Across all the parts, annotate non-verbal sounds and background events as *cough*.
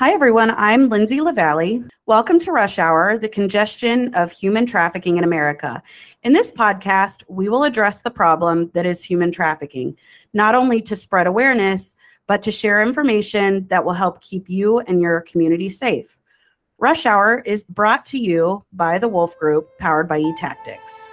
Hi, everyone. I'm Lindsay LeVally. Welcome to Rush Hour, the congestion of human trafficking in America. In this podcast, we will address the problem that is human trafficking, not only to spread awareness, but to share information that will help keep you and your community safe. Rush Hour is brought to you by the Woolf Group, powered by eTactics.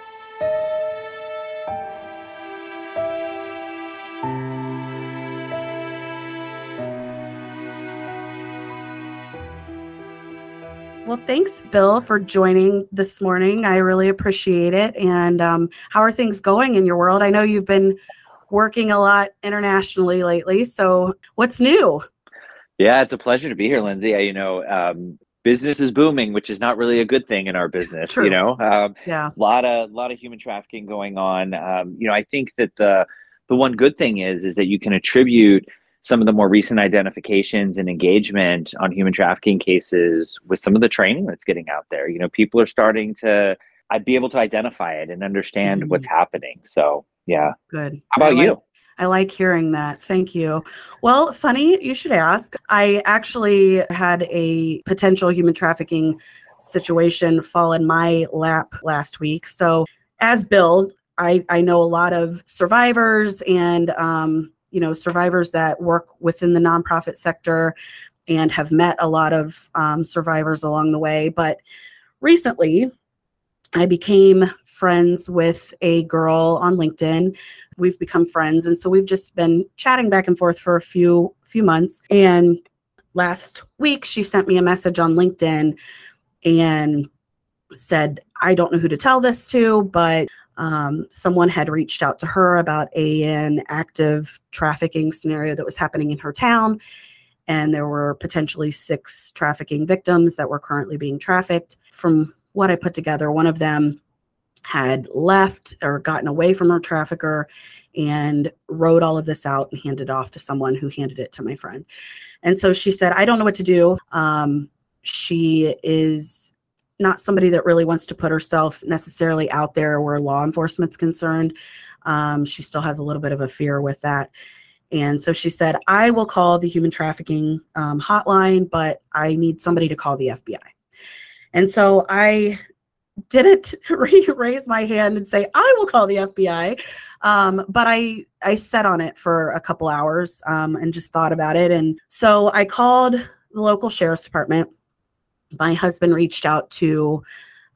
Well, thanks, Bill, for joining this morning. I really appreciate it. And um, how are things going in your world? I know you've been working a lot internationally lately. So, what's new? Yeah, it's a pleasure to be here, Lindsay. You know, um, business is booming, which is not really a good thing in our business. True. You know, um, yeah, a lot of lot of human trafficking going on. Um, you know, I think that the the one good thing is is that you can attribute some of the more recent identifications and engagement on human trafficking cases with some of the training that's getting out there. You know, people are starting to I'd be able to identify it and understand mm-hmm. what's happening. So yeah. Good. How about like, you? I like hearing that. Thank you. Well, funny you should ask. I actually had a potential human trafficking situation fall in my lap last week. So as Bill, I, I know a lot of survivors and um, you know survivors that work within the nonprofit sector and have met a lot of um, survivors along the way. But recently i became friends with a girl on linkedin. We've become friends and so we've just been chatting back and forth for a few few months. And last week she sent me a message on linkedin and said i don't know who to tell this to but um, someone had reached out to her about a, an active trafficking scenario that was happening in her town. And there were potentially six trafficking victims that were currently being trafficked. From what I put together, one of them had left or gotten away from her trafficker and wrote all of this out and handed off to someone who handed it to my friend. And so she said, I don't know what to do. Um, she is not somebody that really wants to put herself necessarily out there where law enforcement's concerned. Um, she still has a little bit of a fear with that. And so she said, I will call the human trafficking um, hotline, but I need somebody to call the FBI. And so I didn't *laughs* raise my hand and say I will call the FBI, um, but I I sat on it for a couple hours um, and just thought about it. And so I called the local sheriff's department my husband reached out to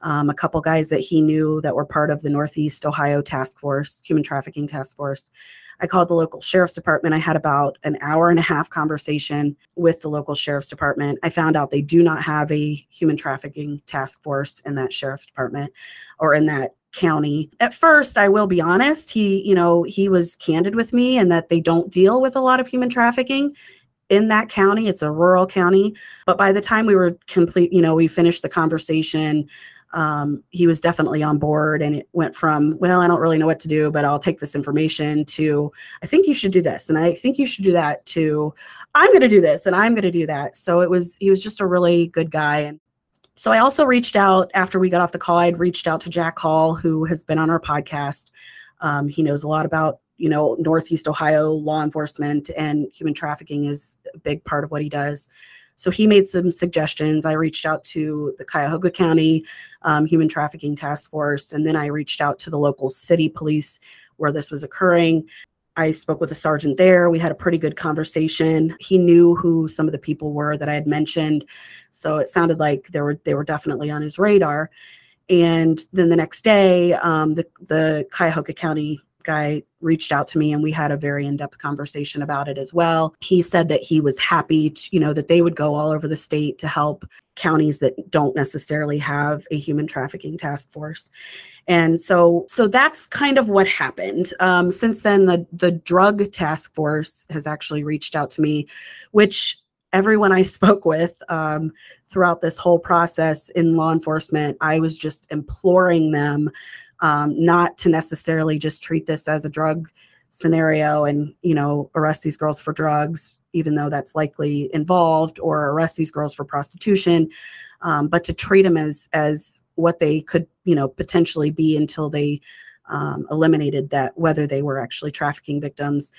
um, a couple guys that he knew that were part of the Northeast Ohio Task Force, Human Trafficking Task Force. I called the local sheriff's department. I had about an hour and a half conversation with the local sheriff's department. I found out they do not have a human trafficking task force in that sheriff's department or in that county. At first, I will be honest, he, you know, he was candid with me and that they don't deal with a lot of human trafficking in that county. It's a rural county. But by the time we were complete, you know, we finished the conversation, um, he was definitely on board. And it went from, well, I don't really know what to do, but I'll take this information to, I think you should do this. And I think you should do that to, I'm going to do this and I'm going to do that. So it was, he was just a really good guy. And so I also reached out after we got off the call, I'd reached out to Jack Hall, who has been on our podcast. Um, he knows a lot about you know, Northeast Ohio law enforcement and human trafficking is a big part of what he does. So he made some suggestions. I reached out to the Cuyahoga County um, Human Trafficking Task Force, and then I reached out to the local city police where this was occurring. I spoke with a sergeant there. We had a pretty good conversation. He knew who some of the people were that I had mentioned, so it sounded like they were they were definitely on his radar. And then the next day, um, the the Cuyahoga County guy reached out to me and we had a very in-depth conversation about it as well. He said that he was happy to, you know, that they would go all over the state to help counties that don't necessarily have a human trafficking task force. And so so that's kind of what happened. Um, since then the the drug task force has actually reached out to me, which everyone I spoke with um, throughout this whole process in law enforcement, I was just imploring them um, not to necessarily just treat this as a drug scenario and you know arrest these girls for drugs even though that's likely involved or arrest these girls for prostitution um, but to treat them as as what they could you know potentially be until they um, eliminated that whether they were actually trafficking victims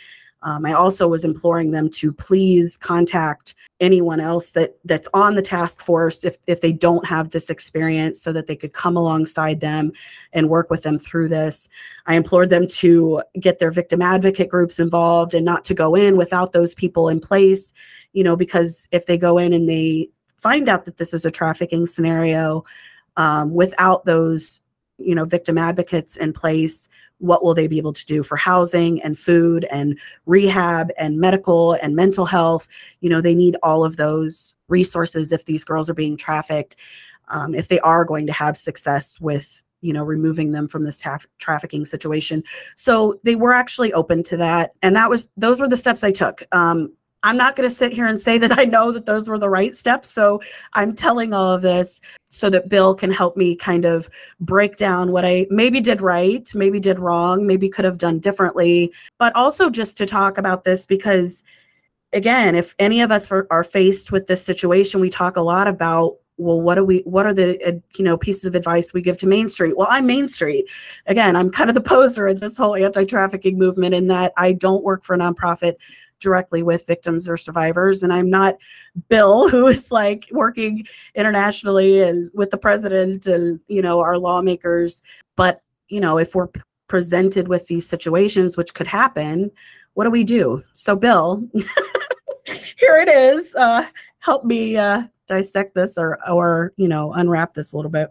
Um, I also was imploring them to please contact anyone else that that's on the task force if if they don't have this experience so that they could come alongside them and work with them through this. I implored them to get their victim advocate groups involved and not to go in without those people in place, you know, because if they go in and they find out that this is a trafficking scenario um, without those you know victim advocates in place what will they be able to do for housing and food and rehab and medical and mental health? You know they need all of those resources if these girls are being trafficked um, if they are going to have success with you know removing them from this trafficking situation. So they were actually open to that and that was those were the steps i took. Um, I'm not going to sit here and say that I know that those were the right steps. So I'm telling all of this so that Bill can help me kind of break down what I maybe did right, maybe did wrong, maybe could have done differently, but also just to talk about this because again, if any of us are, are faced with this situation, we talk a lot about well what are we what are the uh, you know pieces of advice we give to main street? Well i'm main street. Again i'm kind of the poser in this whole anti-trafficking movement in that i don't work for a nonprofit directly with victims or survivors. And I'm not Bill, *laughs* who is like working internationally and with the president and, you know, our lawmakers. But, you know, if we're presented with these situations, which could happen, what do we do? So, Bill, *laughs* here it is. Uh, help me uh, dissect this or, or, you know, unwrap this a little bit.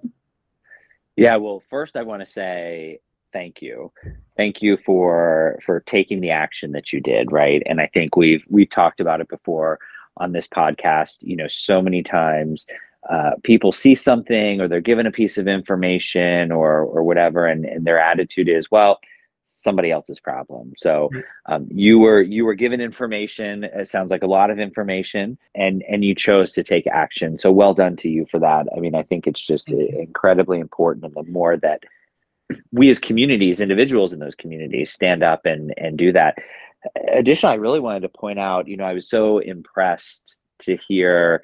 Yeah, well, first I want to say thank you. Thank you for for taking the action that you did right? And i think we've we've talked about it before on this podcast you know so many times uh, people see something or they're given a piece of information or or whatever and, and their attitude is well somebody else's problem. So um, you were you were given information. It sounds like a lot of information and and you chose to take action. So well done to you for that. I mean i think it's just incredibly important and the more that we as communities, individuals in those communities, stand up and and do that. Additionally, I really wanted to point out, you know, I was so impressed to hear,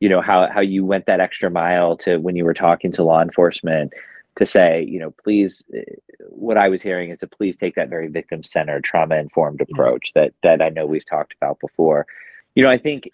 you know, how how you went that extra mile to when you were talking to law enforcement to say, you know, please. What I was hearing is to please take that very victim centered, trauma informed approach yes. that that I know we've talked about before. You know, I think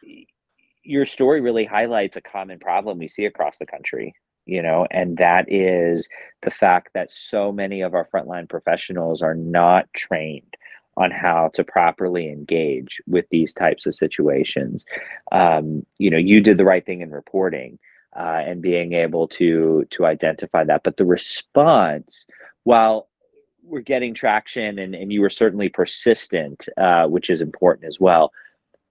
your story really highlights a common problem we see across the country you know, and that is the fact that so many of our frontline professionals are not trained on how to properly engage with these types of situations. Um, you know, you did the right thing in reporting uh, and being able to to identify that, but the response, while we're getting traction and, and you were certainly persistent, uh, which is important as well,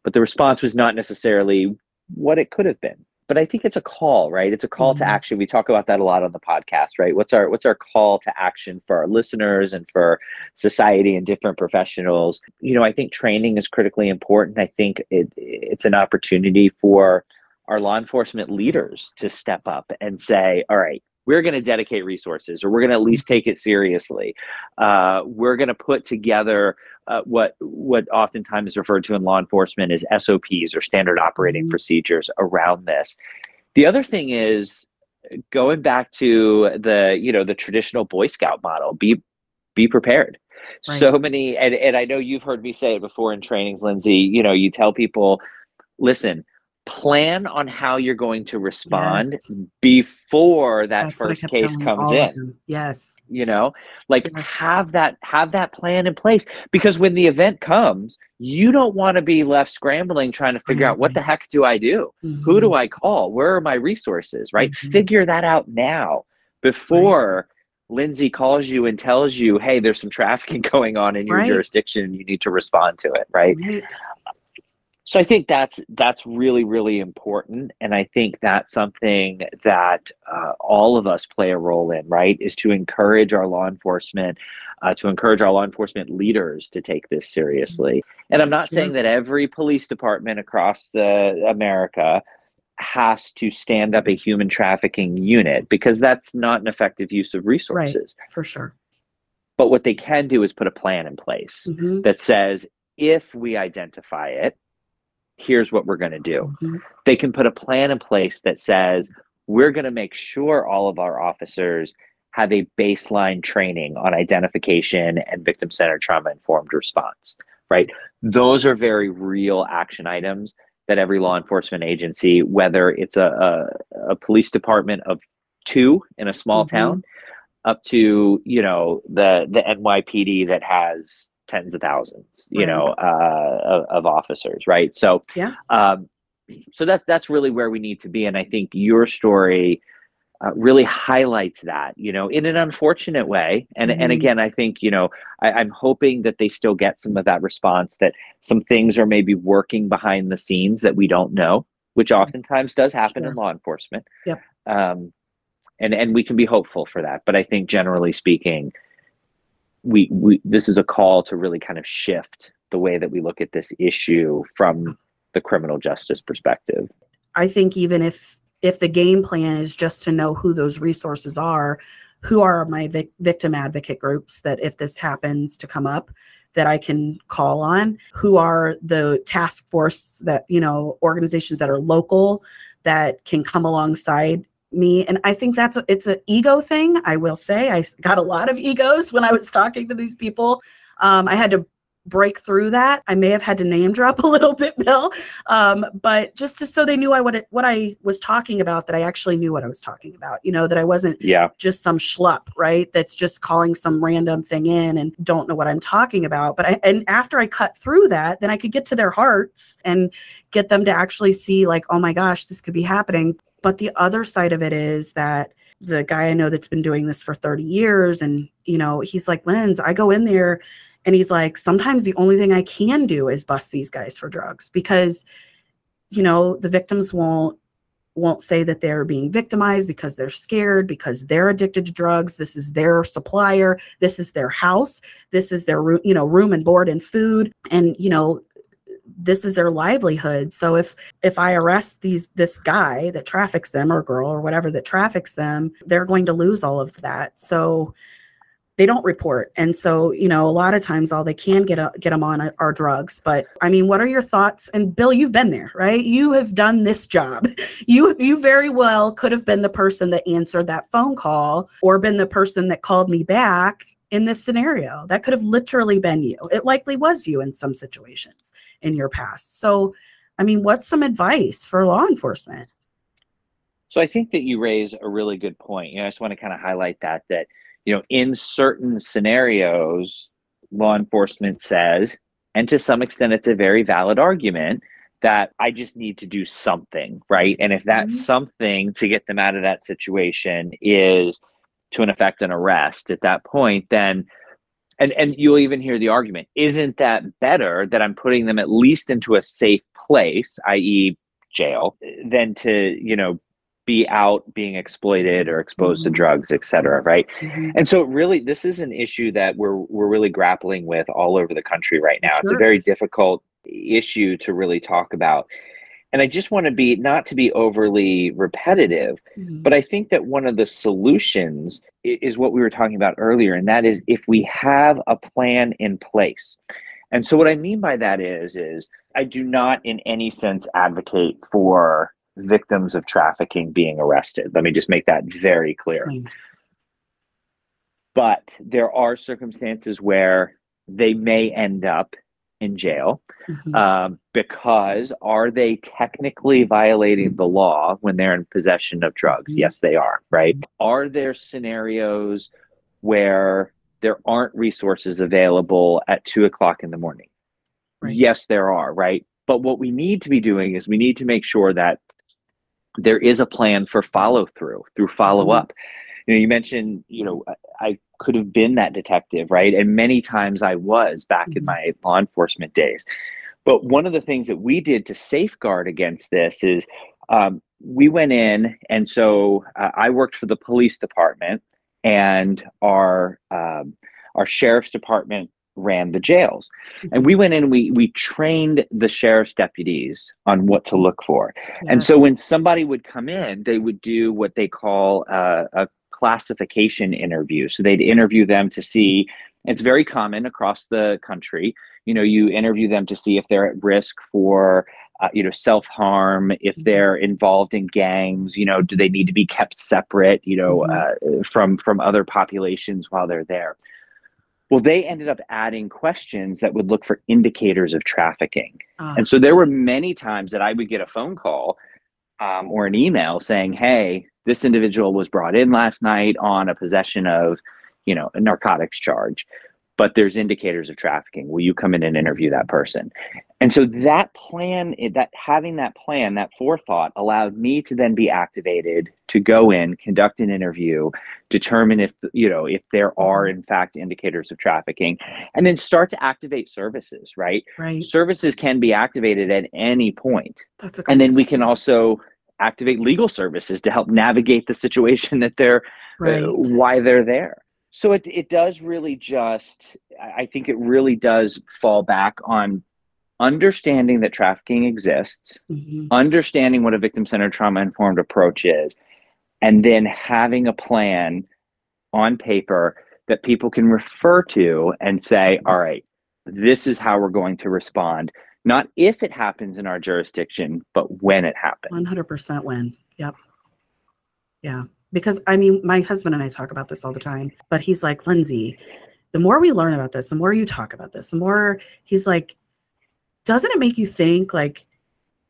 but the response was not necessarily what it could have been but I think it's a call, right? It's a call mm-hmm. to action. We talk about that a lot on the podcast, right? What's our what's our call to action for our listeners and for society and different professionals? You know, I think training is critically important. I think it, it's an opportunity for our law enforcement leaders to step up and say, all right, we're going to dedicate resources or we're going to at least take it seriously. Uh, we're going to put together uh, what what oftentimes is referred to in law enforcement as SOPs or standard operating mm-hmm. procedures around this. The other thing is going back to the you know the traditional Boy Scout model. Be be prepared. Right. So many, and, and I know you've heard me say it before in trainings, Lindsay. You know, you tell people, listen, plan on how you're going to respond yes. before that That's first case comes in yes you know like yes. have that have that plan in place because when the event comes you don't want to be left scrambling trying to figure out what the heck do i do mm-hmm. who do i call where are my resources right mm-hmm. figure that out now before right. Lindsay calls you and tells you, hey, there's some trafficking *laughs* going on in your right. jurisdiction. And you need to respond to it, right? right so i think that's that's really really important and i think that's something that uh, all of us play a role in right is to encourage our law enforcement uh, to encourage our law enforcement leaders to take this seriously. And i'm not saying that every police department across uh, america has to stand up a human trafficking unit because that's not an effective use of resources. right, for sure. But what they can do is put a plan in place mm-hmm. that says if we identify it here's what we're going to do. Mm-hmm. They can put a plan in place that says, we're going to make sure all of our officers have a baseline training on identification and victim centered trauma informed response. right? Those are very real action items that every law enforcement agency, whether it's a, a, a police department of two in a small mm-hmm. town, up to you know the the NYPD that has tens of thousands, you right. know, uh, of, of, officers, right? So yeah, um, so that that's really where we need to be, and I think your story uh, really highlights that, you know, in an unfortunate way. And mm-hmm. and again, I think you know, I, I'm hoping that they still get some of that response that some things are maybe working behind the scenes that we don't know, which oftentimes does happen sure. in law enforcement. Yep. Um, and and we can be hopeful for that, but I think generally speaking, we we this is a call to really kind of shift the way that we look at this issue from the criminal justice perspective. I think even if if the game plan is just to know who those resources are, who are my vic- victim advocate groups that if this happens to come up, that I can call on, who are the task force that, you know, organizations that are local that can come alongside me and i think that's a, it's an ego thing i will say i got a lot of egos when i was talking to these people um, i had to break through that. I may have had to name drop *laughs* a little bit, Bill, um, but just to, so they knew I what it, what I was talking about, that I actually knew what I was talking about. You know, that I wasn't yeah just some schlup, right? That's just calling some random thing in and don't know what I'm talking about. But I and after I cut through that, then I could get to their hearts and get them to actually see like, oh my gosh, this could be happening. But the other side of it is that the guy I know that's been doing this for 30 years and you know, he's like, Linz, I go in there and he's like, sometimes the only thing I can do is bust these guys for drugs because, you know, the victims won't won't say that they're being victimized because they're scared because they're addicted to drugs. This is their supplier. This is their house. This is their you know room and board and food. And you know this is their livelihood. So if if i arrest these this guy that traffics them or girl or whatever that traffics them they're going to lose all of that. So they don't report. And so you know a lot of times all they can get a, get them on are drugs. But i mean what are your thoughts? And bill you've been there right? You have done this job. *laughs* You you very well could have been the person that answered that phone call or been the person that called me back in this scenario that could have literally been you it likely was you in some situations in your past so i mean what's some advice for law enforcement so i think that you raise a really good point you know i just want to kind of highlight that that you know, in certain scenarios, law enforcement says, and to some extent, it's a very valid argument that I just need to do something, right? And if that mm-hmm. something to get them out of that situation is to an effect an arrest at that point, then and and you'll even hear the argument, isn't that better that I'm putting them at least into a safe place, i.e. jail, than to, you know, be out being exploited or exposed mm-hmm. to drugs, et cetera, right? Mm-hmm. And so, really, this is an issue that we're we're really grappling with all over the country right now. Sure. It's a very difficult issue to really talk about. And I just want to be not to be overly repetitive, mm-hmm. but I think that one of the solutions is what we were talking about earlier, and that is if we have a plan in place. And so what I mean by that is is I do not in any sense advocate for victims of trafficking being arrested. Let me just make that very clear. Same. But there are circumstances where they may end up in jail mm-hmm. um, because are they technically violating the law when they're in possession of drugs? Mm-hmm. Yes, they are, right? Mm-hmm. Are there scenarios where there aren't resources available at two o'clock in the morning? Right. Yes, there are, right? But what we need to be doing is we need to make sure that there is a plan for follow through through follow up. Mm-hmm. You know, you mentioned, you know, I could have been that detective, right? And many times I was back mm-hmm. in my law enforcement days. But one of the things that we did to safeguard against this is um, we went in, and so uh, I worked for the police department, and our um, our sheriff's department ran the jails. And we went in and we we trained the sheriff's deputies on what to look for. Yeah. And so when somebody would come in, they would do what they call uh, a classification interview. So they'd interview them to see it's very common across the country. You know, you interview them to see if they're at risk for uh, you know self harm if mm-hmm. they're involved in gangs you know do they need to be kept separate you know mm-hmm. uh, from from other populations while they're there Well, they ended up adding questions that would look for indicators of trafficking. Uh, and so there were many times that I would get a phone call um, or an email saying, hey, this individual was brought in last night on a possession of, you know, a narcotics charge but there's indicators of trafficking. Will you come in and interview that person? And so that plan, that having that plan, that forethought allowed me to then be activated to go in, conduct an interview, determine if, you know, if there are in fact indicators of trafficking, and then start to activate services, right? Right. Services can be activated at any point. That's okay. And then we can also activate legal services to help navigate the situation *laughs* that they're uh, right. uh, why they're there so it it does really just I think it really does fall back on understanding that trafficking exists, mm-hmm. understanding what a victim centered trauma informed approach is, and then having a plan on paper that people can refer to and say, all right, this is how we're going to respond. Not if it happens in our jurisdiction, but when it happens. 100% when. Yep. Yeah because I mean, my husband and I talk about this all the time, but he's like, Lindsay, the more we learn about this, the more you talk about this, the more he's like, doesn't it make you think like,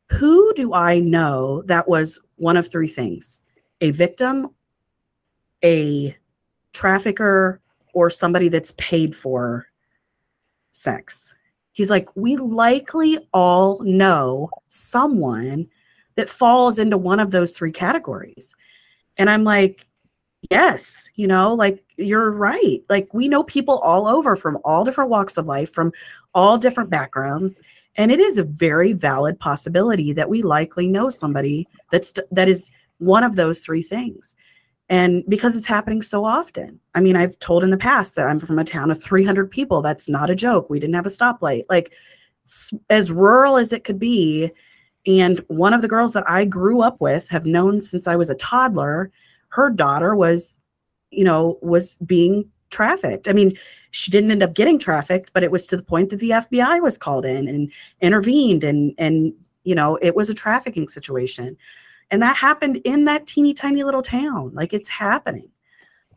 who do I know that was one of three things a victim, a trafficker, or somebody that's paid for sex? He's like, we likely all know someone that falls into one of those three categories. And I'm like, yes, you know, like you're right. Like we know people all over from all different walks of life, from all different backgrounds. And it is a very valid possibility that we likely know somebody that's that is one of those three things. And because it's happening so often. I mean, I've told in the past that I'm from a town of 300 people. That's not a joke. We didn't have a stoplight. Like as rural as it could be, and one of the girls that I grew up with, have known since I was a toddler, her daughter was, you know, was being trafficked. I mean, she didn't end up getting trafficked, but it was to the point that the FBI was called in and intervened and and you know, it was a trafficking situation. And that happened in that teeny tiny little town. Like it's happening.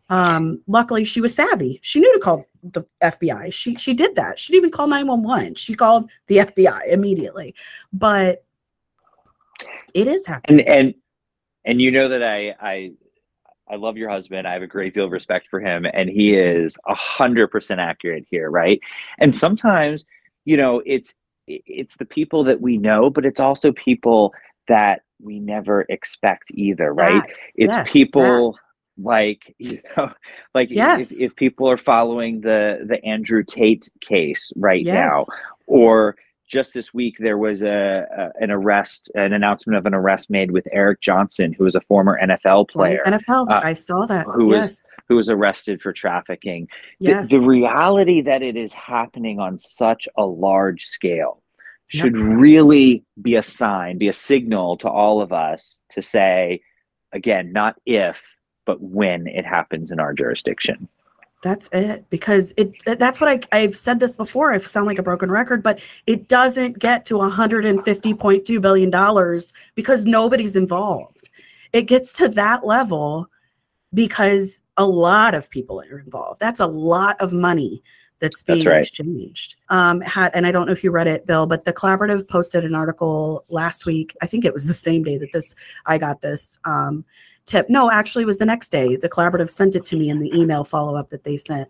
Um, luckily she was savvy. She knew to call the FBI. She she did that. She didn't even call 911. She called the FBI immediately. But it is happening. And and and you know that I I I love your husband. I have a great deal of respect for him, and he is a hundred percent accurate here, right? And sometimes, you know, it's it's the people that we know, but it's also people that we never expect either, right? That, it's yes, people that. like *laughs* you know, like yes. if, if people are following the the Andrew Tate case right yes. now, or just this week there was a, a, an arrest, an announcement of an arrest made with Eric Johnson, who was a former NFL player. NFL, uh, I saw that. Who yes. was who was arrested for trafficking. Yes. The, the, reality that it is happening on such a large scale should yep. really be a sign, be a signal to all of us to say, again, not if, but when it happens in our jurisdiction. That's it. Because it that's what I I've said this before. I sound like a broken record, but it doesn't get to 150.2 billion dollars because nobody's involved. It gets to that level because a lot of people are involved. That's a lot of money that's being that's right. exchanged. Um, had, and I don't know if you read it, Bill, but the collaborative posted an article last week. I think it was the same day that this I got this. Um, tip. No, actually, it was the next day. The collaborative sent it to me in the email follow up that they sent.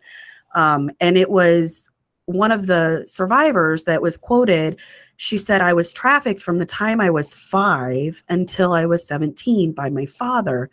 Um, and it was one of the survivors that was quoted. She said, I was trafficked from the time I was five until I was 17 by my father.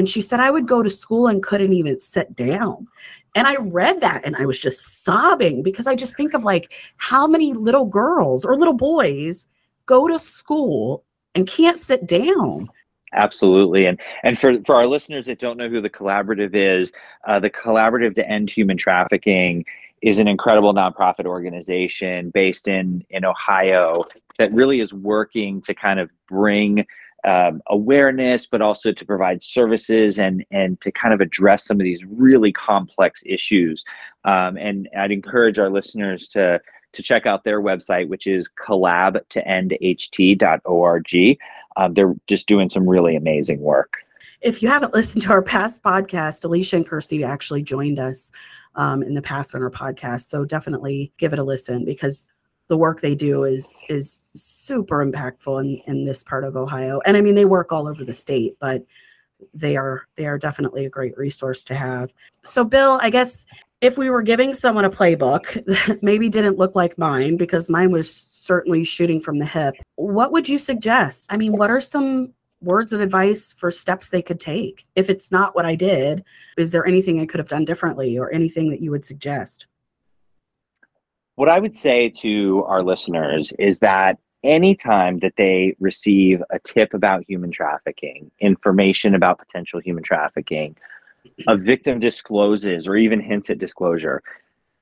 And she said, I would go to school and couldn't even sit down. And I read that and I was just sobbing because I just think of like how many little girls or little boys go to school and can't sit down Absolutely, and and for for our listeners that don't know who the collaborative is, uh, the collaborative to end human trafficking is an incredible nonprofit organization based in in Ohio that really is working to kind of bring um, awareness, but also to provide services and and to kind of address some of these really complex issues. Um, and I'd encourage our listeners to to check out their website, which is collabtoendht.org. Um, they're just doing some really amazing work. if you haven't listened to our past podcast, Alicia and Kirsty actually joined us um, in the past on our podcast. So definitely give it a listen because the work they do is is super impactful in, in this part of Ohio. And I mean, they work all over the state, but they are they are definitely a great resource to have. So Bill, I guess if we were giving someone a playbook that maybe didn't look like mine because mine was certainly shooting from the hip, what would you suggest? I mean, what are some words of advice for steps they could take? If it's not what I did, is there anything I could have done differently or anything that you would suggest? What I would say to our listeners is that anytime that they receive a tip about human trafficking, information about potential human trafficking, a victim discloses or even hints at disclosure,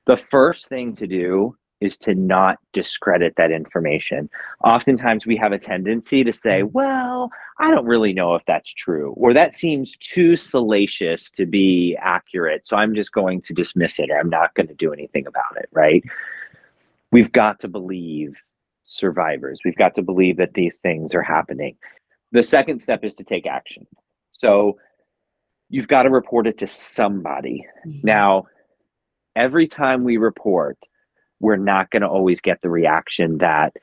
the first thing to do is to not discredit that information. Oftentimes we have a tendency to say, mm-hmm. well, I don't really know if that's true, or that seems too salacious to be accurate. So I'm just going to dismiss it or I'm not going to do anything about it, right? We've got to believe survivors. We've got to believe that these things are happening. The second step is to take action. So you've got to report it to somebody. Mm-hmm. Now, every time we report, we're not going to always get the reaction that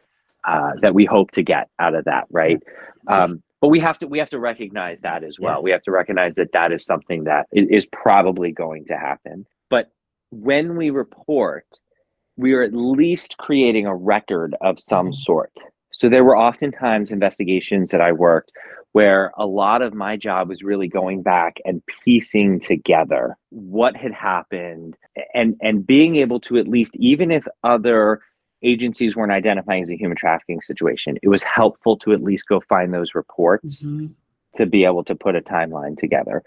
uh, that we hope to get out of that, right? Yes. Um, but we have to we have to recognize that as well. Yes. We have to recognize that that is something that is probably going to happen. But when we report, we are at least creating a record of some mm-hmm. sort. So there were oftentimes investigations that I worked where a lot of my job was really going back and piecing together what had happened and and being able to at least even if other agencies weren't identifying as a human trafficking situation, it was helpful to at least go find those reports. Mm-hmm to be able to put a timeline together.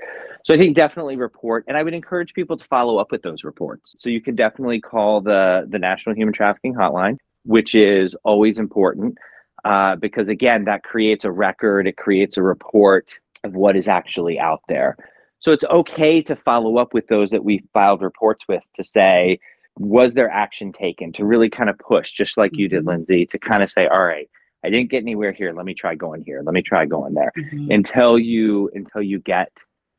So I think definitely report, and I would encourage people to follow up with those reports. So you can definitely call the the National Human Trafficking Hotline, which is always important uh, because again, that creates a record, it creates a report of what is actually out there. So it's okay to follow up with those that we filed reports with to say, was there action taken to really kind of push, just like you did, mm-hmm. Lindsay, to kind of say, all right, I didn't get anywhere here. Let me try going here. Let me try going there mm-hmm. until you until you get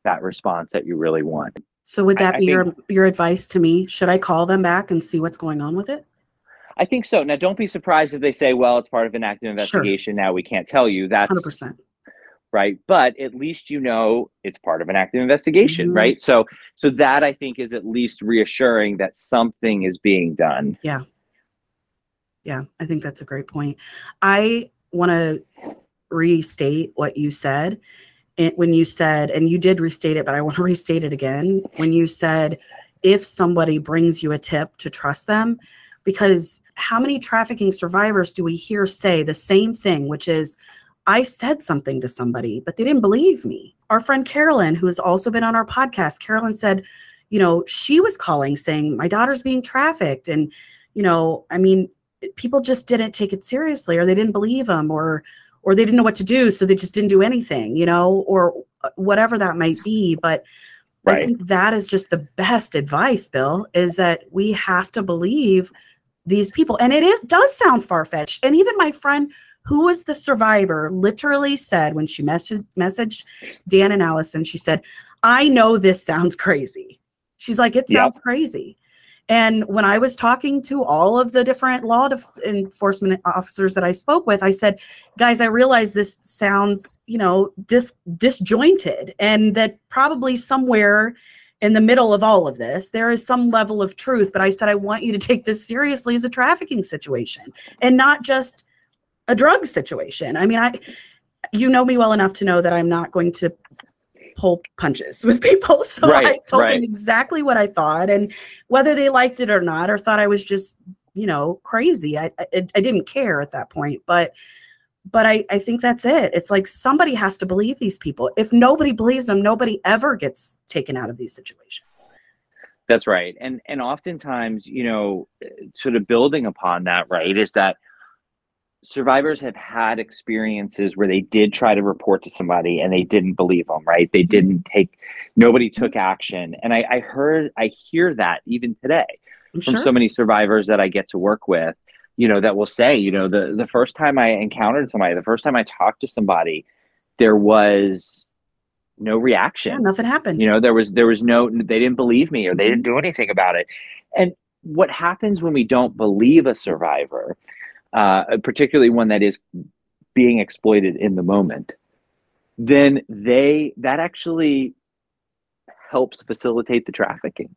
that response that you really want. So would that I, be I your think, your advice to me? Should I call them back and see what's going on with it? I think so. Now don't be surprised if they say, well, it's part of an active investigation. Sure. Now we can't tell you. That's 100%. Right. But at least you know it's part of an active investigation, mm-hmm. right? So so that I think is at least reassuring that something is being done. Yeah. Yeah, I think that's a great point. I want to restate what you said it, when you said, and you did restate it, but I want to *laughs* restate it again. When you said, if somebody brings you a tip to trust them, because how many trafficking survivors do we hear say the same thing, which is, I said something to somebody, but they didn't believe me. Our friend Carolyn, who has also been on our podcast, Carolyn said, you know, she was calling saying, my daughter's being trafficked. And, you know, I mean, people just didn't take it seriously or they didn't believe them or or they didn't know what to do so they just didn't do anything you know or uh, whatever that might be. But right. i think that is just the best advice bill is that we have to believe these people. And it is does sound far-fetched. And even my friend who was the survivor literally said when she messaged messaged dan and allison she said i know this sounds crazy. She's like it sounds yep. crazy and when I was talking to all of the different law enforcement officers that I spoke with, I said, guys, I realize this sounds, you know, dis- disjointed and that probably somewhere in the middle of all of this, there is some level of truth. But I said, I want you to take this seriously as a trafficking situation and not just a drug situation. I mean, I, you know me well enough to know that I'm not going to pull punches with people. *laughs* So right, I told right. them exactly what I thought, and whether they liked it or not, or thought I was just, you know, crazy. I I, I didn't care at that point, but but I, I think that's it. It's like somebody has to believe these people. If nobody believes them, nobody ever gets taken out of these situations. That's right. And and oftentimes, you know, sort of building upon that, right, is that survivors have had experiences where they did try to report to somebody and they didn't believe them right they mm-hmm. didn't take nobody took action and i, I heard i hear that even today I'm from sure. so many survivors that i get to work with you know that will say you know the the first time i encountered somebody the first time i talked to somebody there was no reaction. Yeah, nothing happened. You know, there was there was no they didn't believe me or they didn't mm-hmm. do anything about it. And what happens when we don't believe a survivor, uh, particularly one that is being exploited in the moment, then they that actually helps facilitate the trafficking.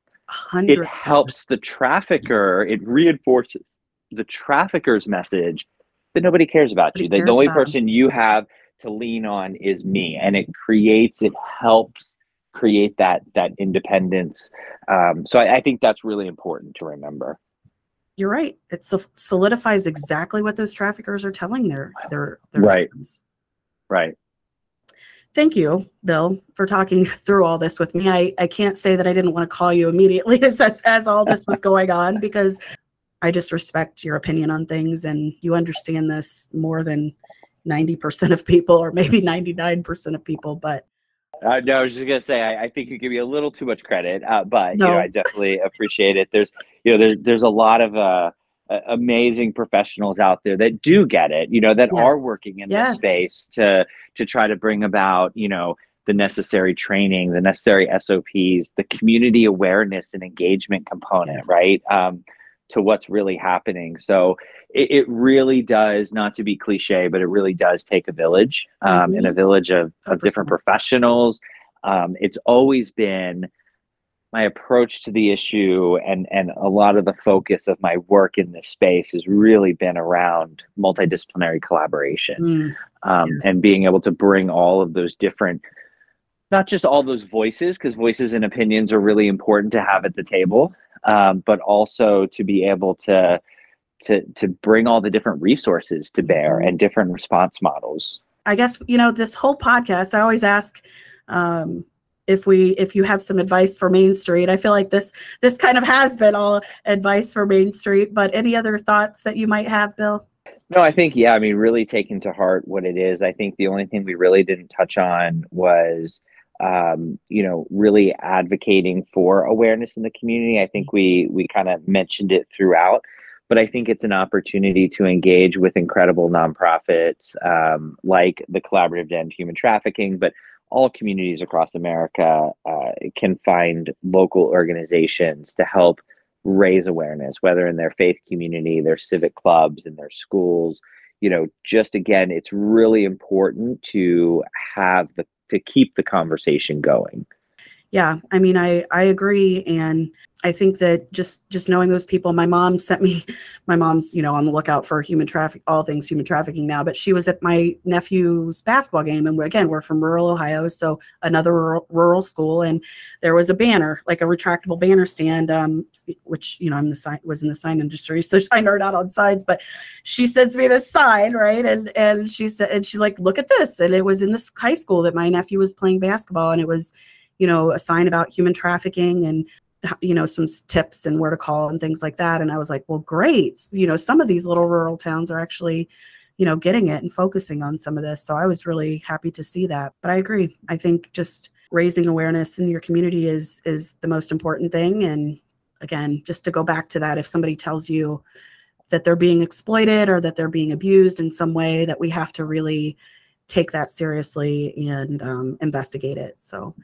100%. It helps the trafficker. It reinforces the trafficker's message that nobody cares about you. the only person you have to lean on is me, and it creates. It helps create that that independence. Um, so I, I think that's really important to remember you're right. It solidifies exactly what those traffickers are telling their their their right. Victims. Right. Thank you, Bill, for talking *laughs* through all this with me. I, I can't say that I didn't want to call you immediately *laughs* as, as all this was going on because I just respect your opinion on things and you understand this more than 90% of people or maybe 99% of people. But uh, no, I was just gonna say I, I, think you give me a little too much credit, uh, but no. you know I definitely appreciate it. There's you know there's there's a lot of uh, amazing professionals out there that do get it, you know, that yes. are working in yes. this space to to try to bring about you know the necessary training, the necessary SOPs, the community awareness and engagement component, yes. right? Um, to what's really happening. So it, it, really does, not to be cliche, but it really does take a village um, mm-hmm. and a village of, of different professionals. Um, it's always been my approach to the issue and, and a lot of the focus of my work in this space has really been around multidisciplinary collaboration mm, um, yes. and being able to bring all of those different not just all those voices because voices and opinions are really important to have at the table um, but also to be able to to to bring all the different resources to bear mm-hmm. and different response models. I guess you know this whole podcast. I always ask um, if we if you have some advice for Main Street. I feel like this this kind of has been all advice for Main Street. But any other thoughts that you might have, Bill? No, I think yeah. I mean, really taking to heart what it is. I think the only thing we really didn't touch on was um, you know, really advocating for awareness in the community. I think we we kind of mentioned it throughout, but I think it's an opportunity to engage with incredible nonprofits um, like the Collaborative to End Human Trafficking, but all communities across America uh, can find local organizations to help raise awareness, whether in their faith community, their civic clubs, in their schools. You know, just again, it's really important to have the to keep the conversation going. Yeah, I mean, I I agree, and I think that just just knowing those people, my mom *laughs* sent me, my mom's you know on the lookout for human traffic, all things human trafficking now. But she was at my nephew's basketball game, and again, we're from rural Ohio, so another rural, rural school, and there was a banner, like a retractable banner stand, um, which you know I'm the sign was in the sign industry, so *laughs* I nerd out on signs. But she sends me this sign, right, and and she said, and she's like, look at this, and it was in this high school that my nephew was playing basketball, and it was you know a sign about human trafficking and you know some tips and where to call and things like that. And i was like well great. You know some of these little rural towns are actually you know getting it and focusing on some of this. So i was really happy to see that. But i agree. I think just raising awareness in your community is is the most important thing. And again just to go back to that if somebody tells you that they're being exploited or that they're being abused in some way that we have to really take that seriously and um, investigate it. So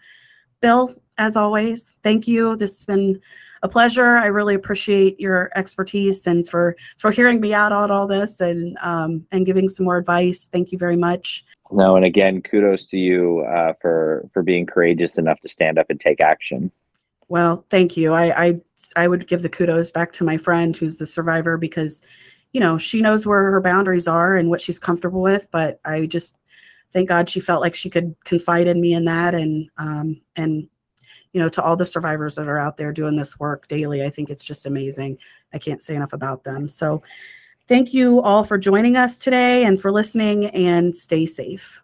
Bill, as always, thank you. This has been a pleasure. I really appreciate your expertise and for for hearing me out on all this and um, and giving some more advice. Thank you very much. No, and again, kudos to you uh, for for being courageous enough to stand up and take action. Well, thank you. I, I I would give the kudos back to my friend who's the survivor because, you know, she knows where her boundaries are and what she's comfortable with. But I just thank God she felt like she could confide in me in that and um, and you know to all the survivors that are out there doing this work daily. I think it's just amazing. I can't say enough about them. So thank you all for joining us today and for listening and stay safe.